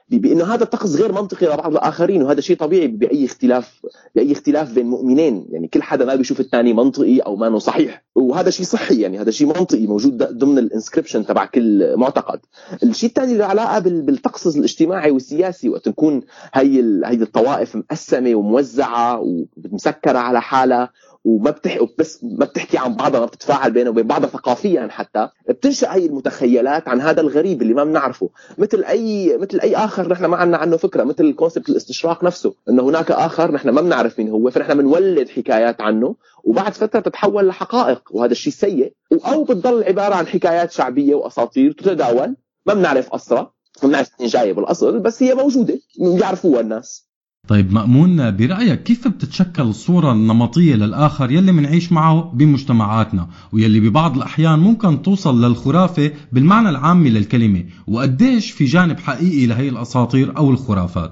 بانه هذا الطقس غير منطقي لبعض الآخرين وهذا شيء طبيعي بأي اختلاف بأي اختلاف بين مؤمنين. يعني كل حدا ما بيشوف الثاني منطقي أو ما صحيح. وهذا شيء صحي يعني هذا شيء منطقي موجود ضمن الانسكربشن تبع كل معتقد. الشيء الثاني له علاقة بال- بالطقس الاجتماعي والسياسي وقت نكون هي هي الطوائف مقسمة وموزعة ومسكرة على حالها. وما بتحكي بس ما بتحكي عن بعضها ما بتتفاعل بينها وبين بعضها ثقافيا حتى. بتنشأ هي المتخيلات عن هذا الغريب اللي ما بنعرفه. مثل اي مثل أي آخر نحن ما عندنا عنه فكرة مثل كونسبت الاستشراق نفسه. إنه هناك آخر نحن ما بنعرف مين هو فنحن بنولد حكايات عنه وبعد فترة تتحول لحقائق وهذا الشيء سيء. أو بتضل عبارة عن حكايات شعبية وأساطير تتداول. ما بنعرف أصلا ما بنعرف مين جاية بالاصل بس هي موجودة بيعرفوها الناس. طيب مأمون برأيك كيف بتتشكل الصورة النمطية للآخر يلي منعيش معه بمجتمعاتنا ويلي ببعض الأحيان ممكن توصل للخرافة بالمعنى العامي للكلمة وقديش في جانب حقيقي لهي الأساطير أو الخرافات؟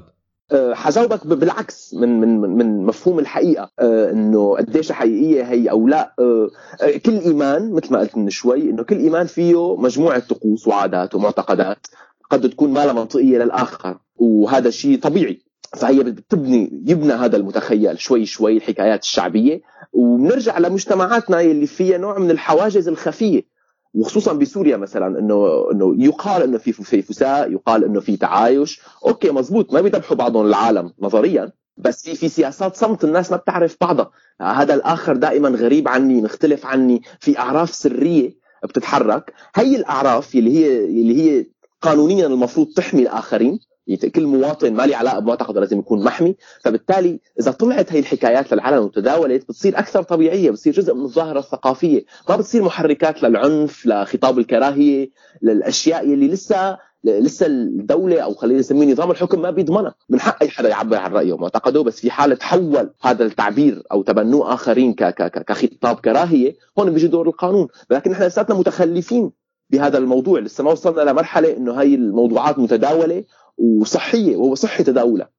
أه، حجاوبك بالعكس من من من مفهوم الحقيقة أه، إنه قديش حقيقية هي أو لا. أه، كل إيمان مثل ما قلت من شوي إنه كل إيمان فيه مجموعة طقوس وعادات ومعتقدات قد تكون ما لها منطقيه للآخر وهذا شيء طبيعي. فهي بتبني يبنى هذا المتخيل شوي شوي الحكايات الشعبية. وبنرجع لمجتمعاتنا اللي فيها نوع من الحواجز الخفية. وخصوصا بسوريا مثلا إنه إنه يقال إنه في في فساء يقال إنه في تعايش. أوكي مزبوط ما بيذبحوا بعضهم العالم نظريا بس في في سياسات صمت الناس ما بتعرف بعضها. هذا الآخر دائما غريب عني مختلف عني في أعراف سرية بتتحرك. هي الأعراف اللي هي اللي هي قانونيا المفروض تحمي الآخرين. كل مواطن ما لي علاقة بمعتقده لازم يكون محمي. فبالتالي إذا طلعت هي الحكايات للعلن وتداولت بتصير أكثر طبيعية بتصير جزء من الظاهرة الثقافية. ما بتصير محركات للعنف لخطاب الكراهية للأشياء اللي لسه لسه الدولة أو خلينا نسميه نظام الحكم ما بيضمنها. من حق أي حدا يعبر عن رأيه ومعتقده بس في حالة تحول هذا التعبير أو تبنوه آخرين كخطاب كراهية هون بيجي دور القانون. لكن نحن لساتنا متخلفين بهذا الموضوع. لسه ما وصلنا لمرحله إنه هاي الموضوعات متداولة وصحية وهو صحه تداولها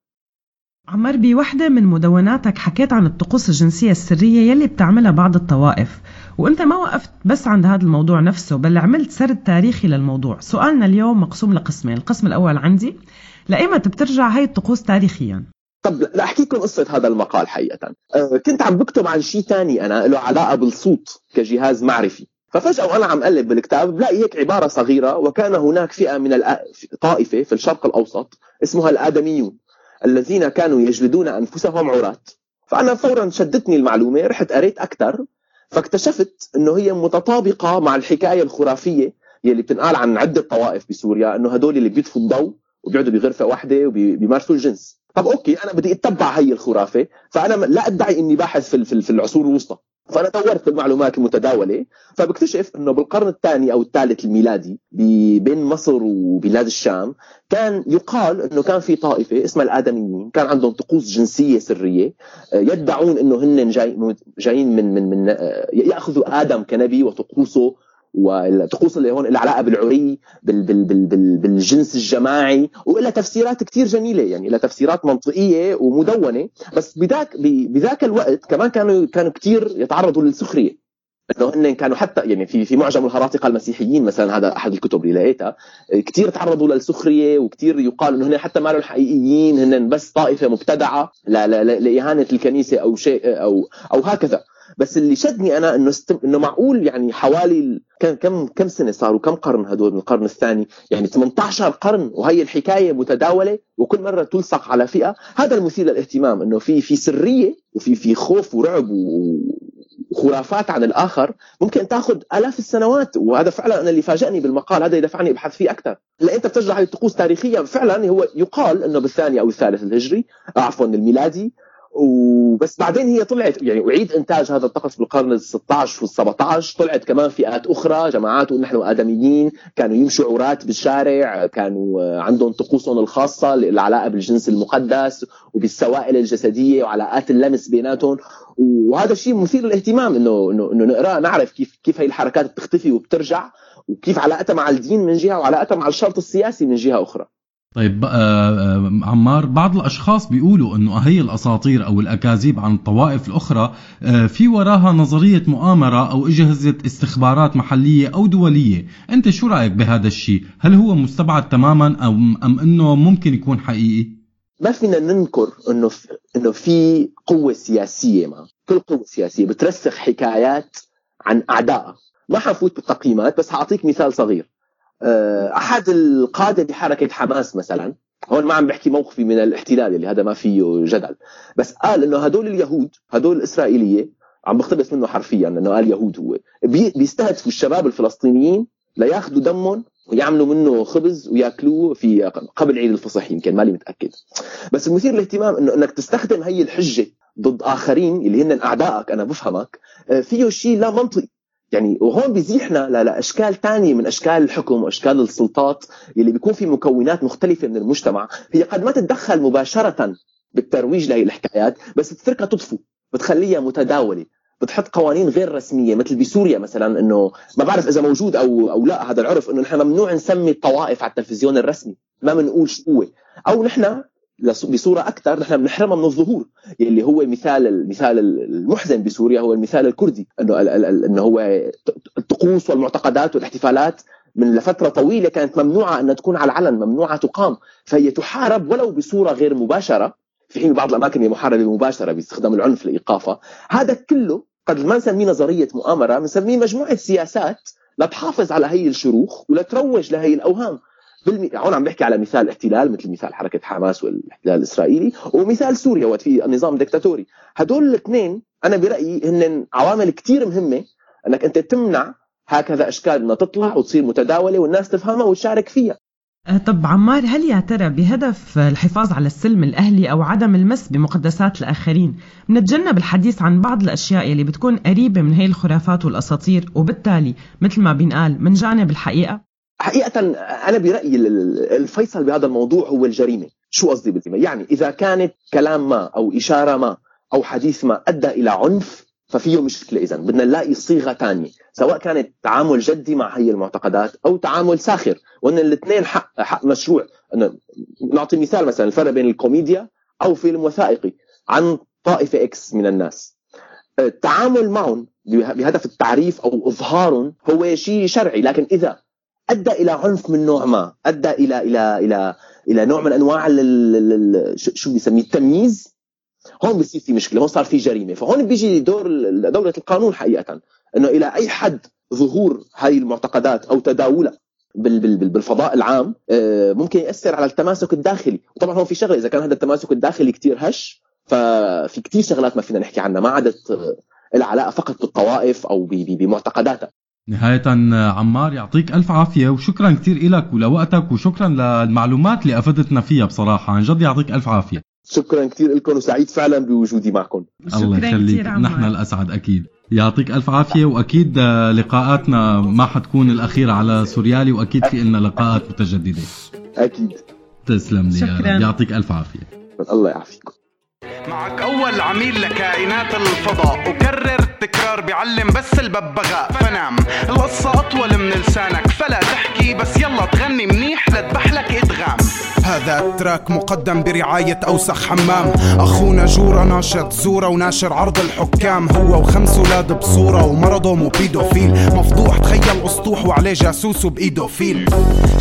عمر بوحدة من مدوناتك حكيت عن الطقوس الجنسية السرية يلي بتعملها بعض الطوائف. وأنت ما وقفت بس عند هذا الموضوع نفسه بل عملت سرد تاريخي للموضوع. سؤالنا اليوم مقسوم لقسمين القسم الأول عندي لأيمتى بترجع هاي الطقوس تاريخيا؟ طب لاحكي لكم قصة هذا المقال حقيقة. أه كنت عم بكتب عن شيء ثاني أنا له علاقة بالصوت كجهاز معرفي. ففجأة وأنا عم أقلب بالكتاب بلاقي هيك عبارة صغيرة وكان هناك فئة من الطائفة في الشرق الأوسط اسمها الآدميون الذين كانوا يجلدون أنفسهم عراة. فأنا فورا شدتني المعلومة رحت قريت أكثر فاكتشفت أنه هي متطابقة مع الحكاية الخرافية يلي بتنقال عن عدة طوائف بسوريا أنه هدول اللي بيطفوا الضوء وبيقعدوا بغرفة واحدة وبيمارسوا الجنس. طب أوكي أنا بدي أتبع هي الخرافة فأنا لا أدعي أني باحث في العصور الوسطى. فأنا دورت بالمعلومات المتداولة فبكتشف إنه بالقرن الثاني أو الثالث الميلادي بين مصر وبلاد الشام كان يقال إنه كان في طائفة اسمها الآدميين كان عندهم طقوس جنسية سرية آه، يدعون إنه هن جاي جايين من من من آه، يأخذوا آدم كنبي وطقوسه والطقوس اللي هون لها علاقه بالعري بال بال بال بال بالجنس الجماعي ولها تفسيرات كثير جميلة يعني لها تفسيرات منطقية ومدونة. بس بذاك بذاك الوقت كمان كانوا كانوا كثير يتعرضوا للسخرية. إنه هن كانوا حتى يعني في في معجم الهراطقه المسيحيين مثلا هذا أحد الكتب اللي لقيتها كثير تعرضوا للسخرية وكثير يقال إنه هن حتى ما حقيقيين هن بس طائفة مبتدعة لإهانة الكنيسة أو شيء أو أو هكذا. بس اللي شدني أنا إنه استم... إنه معقول يعني حوالي كم كم كم سنة صاروا؟ كم قرن هدول من القرن الثاني؟ يعني 18 قرن وهي الحكاية متداولة وكل مرة تلصق على فئة. هذا المثير للاهتمام إنه في في سرية وفي في خوف ورعب وخرافات عن الآخر. ممكن تأخذ آلاف السنوات وهذا فعلا أنا اللي فاجأني بالمقال هذا يدفعني أبحث فيه أكثر. لأن أنت بترجع الطقوس تاريخيا فعلا هو يقال إنه بالثاني أو الثالث الهجري عفوا الميلادي وبس بعدين هي طلعت يعني أعيد إنتاج هذا الطقس بالقرن ال 16 وال 17 طلعت كمان فئات أخرى جماعات نحن آدميين كانوا يمشوا عراة بالشارع كانوا عندهم طقوسهم الخاصة العلاقه بالجنس المقدس وبالسوائل الجسدية وعلاقات اللمس بيناتهم. وهذا الشيء مثير للاهتمام إنه إنه إنه نقراه نعرف كيف كيف هي الحركات بتختفي وبترجع وكيف علاقتها مع الدين من جهة وعلاقتها مع الشرط السياسي من جهة أخرى. طيب آه، آه، عمار بعض الأشخاص بيقولوا إنه هي الأساطير أو الأكاذيب عن الطوائف الأخرى آه، في وراها نظرية مؤامرة أو إجهزة استخبارات محلية أو دولية، أنت شو رأيك بهذا الشيء؟ هل هو مستبعد تماما أم إنه ممكن يكون حقيقي؟ ما فينا ننكر إنه في إنه في قوة سياسية ما كل قوة سياسية بترسخ حكايات عن أعدائها ما حفوت بالتقييمات بس حأعطيك مثال صغير أحد القادة لحركة حماس مثلا هون ما عم بحكي موقفي من الاحتلال اللي هذا ما فيه جدل بس قال إنه هدول اليهود هدول الإسرائيلية عم بقتبس منه حرفيا إنه قال يهود هو. بيستهدفوا الشباب الفلسطينيين لياخذوا دمهم ويعملوا منه خبز ويأكلوه في قبل عيد الفصح يمكن مالي متأكد. بس المثير للاهتمام إنه إنك تستخدم هي الحجة ضد آخرين اللي هن أعدائك أنا بفهمك آه، فيه شيء لا منطقي. يعني وهون بيزيحنا لأشكال تانية من أشكال الحكم وأشكال السلطات اللي بيكون في مكونات مختلفة من المجتمع. هي قد ما تتدخل مباشرة بالترويج لهي الحكايات بس بتتركها تطفو بتخليها متداولة بتحط قوانين غير رسمية مثل بسوريا مثلا إنه ما بعرف إذا موجود أو أو لا هذا العرف إنه نحن ممنوع نسمي الطوائف على التلفزيون الرسمي ما بنقول شو هو أو نحن بصورة أكثر نحن بنحرمها من الظهور اللي هو مثال المثال المحزن بسوريا هو المثال الكردي إنه إنه هو الطقوس والمعتقدات والاحتفالات من لفترة طويلة كانت ممنوعة إنها تكون على العلن ممنوعة تقام. فهي تحارب ولو بصورة غير مباشرة في حين بعض الأماكن هي محاربة مباشرة باستخدام العنف لإيقافها. هذا كله قد ما نسميه نظرية مؤامرة بنسميه مجموعة سياسات لتحافظ على هي الشروخ ولتروج لهي الأوهام. بالمي... هون عم بحكي على مثال احتلال مثل مثال حركة حماس والاحتلال الإسرائيلي ومثال سوريا وقت في نظام دكتاتوري هدول الاثنين أنا برأيي هن عوامل كتير مهمة إنك أنت تمنع هكذا أشكال إنها تطلع وتصير متداولة والناس تفهمها وتشارك فيها. آه، طب عمار هل يا ترى بهدف الحفاظ على السلم الأهلي أو عدم المس بمقدسات الآخرين بنتجنب الحديث عن بعض الأشياء اللي بتكون قريبة من هي الخرافات والأساطير؟ وبالتالي مثل ما بينقال من جانب الحقيقة؟ برأيي ال- ال- الفيصل بهذا الموضوع هو الجريمة. شو قصدي بالجريمة؟ يعني إذا كانت كلام ما أو إشارة ما أو حديث ما أدى إلى عنف ففيه مشكلة إذا بدنا نلاقي صيغة تانية سواء كانت تعامل جدي مع هي المعتقدات أو تعامل ساخر. وأن الاثنين حق, حق مشروع. نعطي مثال مثلا الفرق بين الكوميديا أو فيلم وثائقي عن طائفة إكس من الناس. التعامل معهم به- بهدف التعريف أو إظهارهم هو شيء شرعي لكن إذا أدى إلى عنف من نوع ما. أدى إلى إلى إلى إلى نوع من أنواع شو- بيسميه؟ التمييز. هون بصير في مشكلة. هون صار في جريمة. فهون بيجي دور دولة القانون حقيقة. إنه إلى أي حد ظهور هاي المعتقدات أو تداولها بال- بال- بال- بالفضاء العام آه، ممكن يأثر على التماسك الداخلي. وطبعا هون في شغلة. إذا كان هذا التماسك الداخلي كتير هش ففي كتير شغلات ما فينا نحكي عنها. ما عادت آه، العلاقة فقط بالطوائف أو بمعتقداتها. نهاية عمار يعطيك ألف عافية وشكرا كتير إلك ولوقتك وشكرا للمعلومات اللي أفدتنا فيها بصراحة. عن جد يعطيك ألف عافية. شكرا كثير لكم وسعيد فعلا بوجودي معكم. الله شكراً يخليك. نحن الأسعد أكيد. يعطيك ألف عافية وأكيد آه، لقاءاتنا ما حتكون الأخيرة على سوريالي وأكيد في لنا لقاءات متجددة. أكيد. تسلم لي يا شكراً. رب يعطيك ألف عافية. الله يعافيكم معك أول عميل لكائنات الفضاء. وكرر التكرار بيعلم بس الببغاء فنام القصة أطول من لسانك. فلا تحكي بس يلا تغني. منيح لتبح لك إدغام. هذا ال track مقدم برعاية أوسخ حمام. أخونا جورا ناشط زورة وناشر عرض الحكام. هو وخمس أولاد بصورة ومرضه مو pedophile مفضوح تخيل أسطوح وعليه جاسوس وبإيده فيل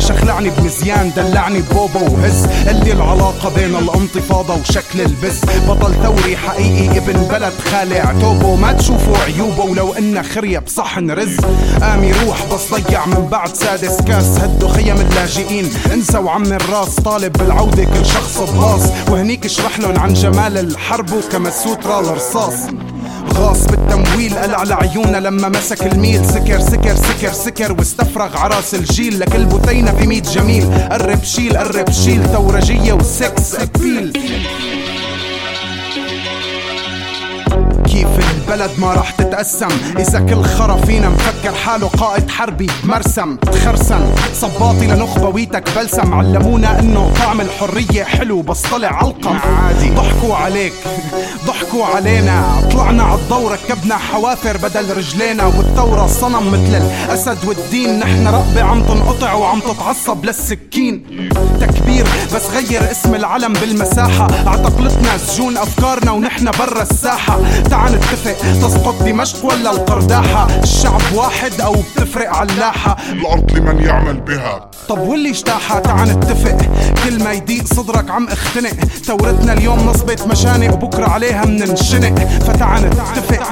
شخلعني بمزيان دلعني ببوبو وهز. اللي العلاقة بين الانتفاضة وشكل البز بطل ثوري حقيقي ابن بلد خالع توبو ما تشوفوا عيوبه ولو إنه خرية بصحن رز. قام يروح بس ضيع من بعد سادس كاس. هدوا خيم اللاجئين. انسى وعم الراس طالب بالعودة كل شخص بلاص وهنيك اشرح لهم عن جمال الحرب السوترا الرصاص غاص بالتمويل قلع لعيونه لما مسك الميل. سكر سكر سكر سكر واستفرغ عراس الجيل. لكل بثينة في ميت جميل. قرب شيل قرب شيل. ثورجية و sex appeal. كيف البلد ما راح تتقسم إذا كل خرا فينا مفكر حاله قائد حربي مرسم. تخرسن صباطي لنخبويتك بلسم. علمونا إنه طعم الحرية حلو بس طلع علقم. عادي. ضحكوا عليك. ضحكوا علينا. طلعنا عالضو ركبنا حوافر بدل رجلينا والثورة صنم مثل الأسد والدين. نحن رقبة عم تنقطع وعم تتعصب للسكين. تكبير بس غير اسم العلم بالمساحة. اعتقلتنا سجون أفكارنا ونحن برا الساحة. تعال نتفق تسقط دمشق ولا القرداحة؟ الشعب واحد أو بتفرق علاحة؟ الأرض لمن يعمل بها. طب واللي اجتاحها؟ تعال نتفق. كل ما يضيق صدرك عم اختنق. ثورتنا اليوم نصبت مشانق وبكرة عليها مننشنق. فتعال نتفق.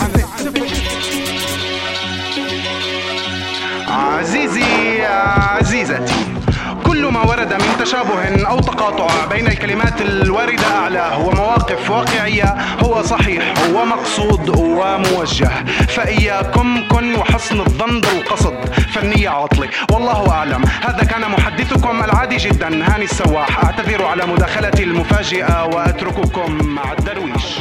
عزيزي عزيزتي. كل ما ورد من تشابه أو تقاطع بين الكلمات الواردة أعلاه ومواقف واقعية هو صحيح ومقصود وموجه. فإياكم كن وحسن الظن بالقصد فنية عاطلة والله أعلم. هذا كان محدثكم العادي جدا. هاني السواح. أعتذر على مداخلتي المفاجئة وأترككم مع الدرويش.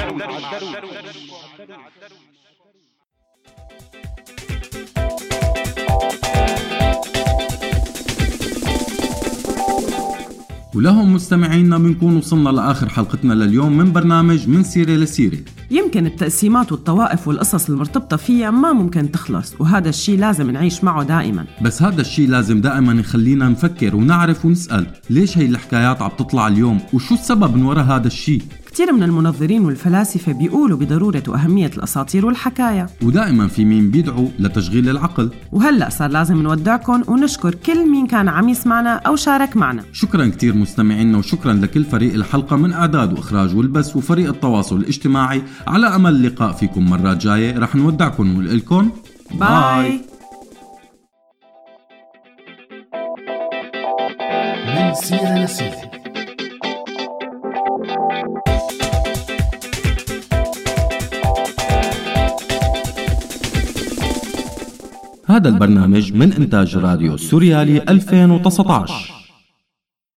ولهم مستمعينا بنكون وصلنا لآخر حلقتنا لليوم من برنامج من سيره لسيره يمكن التقسيمات والطوائف والقصص المرتبطة فيها ما ممكن تخلص وهذا الشيء لازم نعيش معه دائما. بس هذا الشيء لازم دائما يخلينا نفكر ونعرف ونسأل ليش هي الحكايات عم تطلع اليوم؟ وشو السبب من وراء هذا الشيء كثير من المنظرين والفلاسفة بيقولوا بضرورة وأهمية الأساطير والحكاية. ودائما في مين بيدعوا لتشغيل العقل. وهلأ صار لازم نودعكم ونشكر كل مين كان عم يسمعنا أو شارك معنا. شكرا كثير مستمعينا وشكرا لكل فريق الحلقة من إعداد وإخراج والبث وفريق التواصل الاجتماعي. على أمل اللقاء فيكم مرات جاية رح نودعكم ونقول لكم باي. من سيرة لسيرة هذا البرنامج من إنتاج راديو سوريالي 2019